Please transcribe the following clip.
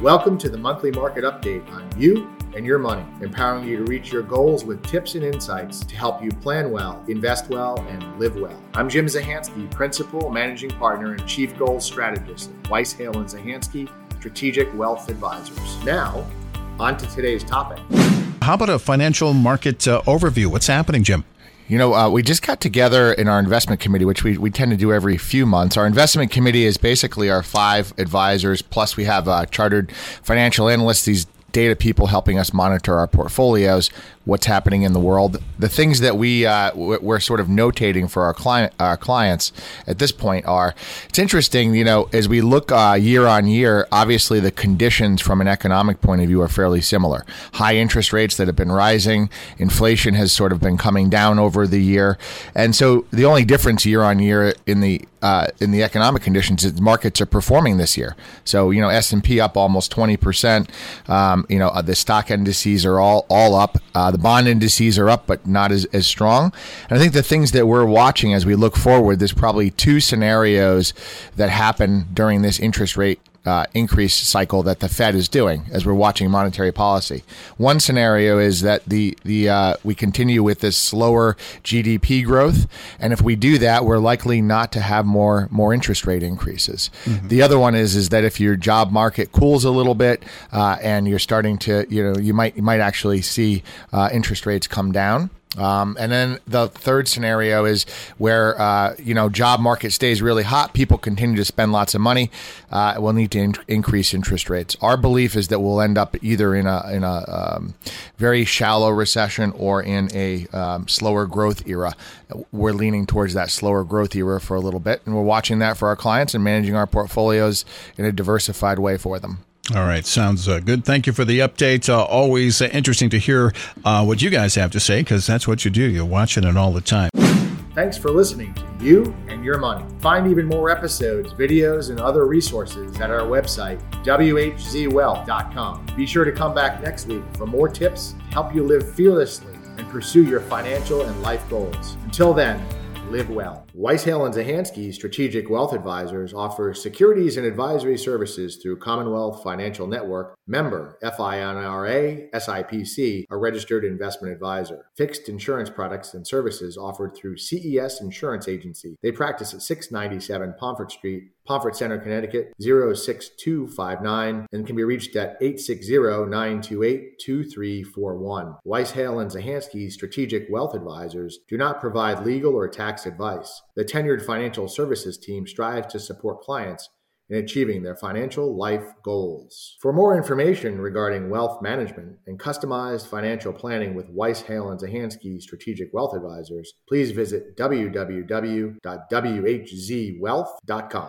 Welcome to the monthly market update on you and your money, empowering you to reach your goals with tips and insights to help you plan well, invest well, and live well. I'm Jim Zahansky, Principal Managing Partner and Chief Goals Strategist at Weiss Hale and Zahansky Strategic Wealth Advisors. Now, on to today's topic. How about a financial market uh, overview? What's happening, Jim? You know, uh, we just got together in our investment committee, which we, we tend to do every few months. Our investment committee is basically our five advisors, plus we have uh, chartered financial analysts, these data people helping us monitor our portfolios, what's happening in the world, the things that we uh, we're sort of notating for our client our clients at this point are. It's interesting, you know, as we look uh, year on year. Obviously, the conditions from an economic point of view are fairly similar. High interest rates that have been rising, inflation has sort of been coming down over the year, and so the only difference year on year in the uh, in the economic conditions is markets are performing this year. So you know, S and P up almost twenty percent. Um, you know, uh, the stock indices are all all up. Uh, the bond indices are up, but not as, as strong. And I think the things that we're watching as we look forward, there's probably two scenarios that happen during this interest rate uh, increase cycle that the Fed is doing as we're watching monetary policy. One scenario is that the the uh, we continue with this slower GDP growth, and if we do that, we're likely not to have more more interest rate increases. Mm-hmm. The other one is is that if your job market cools a little bit uh, and you're starting to you know you might you might actually see uh, interest rates come down. Um, and then the third scenario is where uh, you know job market stays really hot, people continue to spend lots of money. Uh, we'll need to in- increase interest rates. Our belief is that we'll end up either in a in a um, very shallow recession or in a um, slower growth era. We're leaning towards that slower growth era for a little bit, and we're watching that for our clients and managing our portfolios in a diversified way for them. All right, sounds uh, good. Thank you for the update. Uh, always uh, interesting to hear uh, what you guys have to say because that's what you do. You're watching it all the time. Thanks for listening to You and Your Money. Find even more episodes, videos, and other resources at our website, whzwealth.com. Be sure to come back next week for more tips to help you live fearlessly and pursue your financial and life goals. Until then, live well. Weiss Hale and Zahansky Strategic Wealth Advisors offer securities and advisory services through Commonwealth Financial Network, member FINRA, SIPC, a registered investment advisor. Fixed insurance products and services offered through CES Insurance Agency. They practice at 697 Pomfret Street, Pomfret Center, Connecticut 06259 and can be reached at 860-928-2341. Weiss Hale and Zahansky Strategic Wealth Advisors do not provide legal or advice. The tenured financial services team strives to support clients in achieving their financial life goals. For more information regarding wealth management and customized financial planning with Weiss, Hale, and Zahansky Strategic Wealth Advisors, please visit www.whzwealth.com.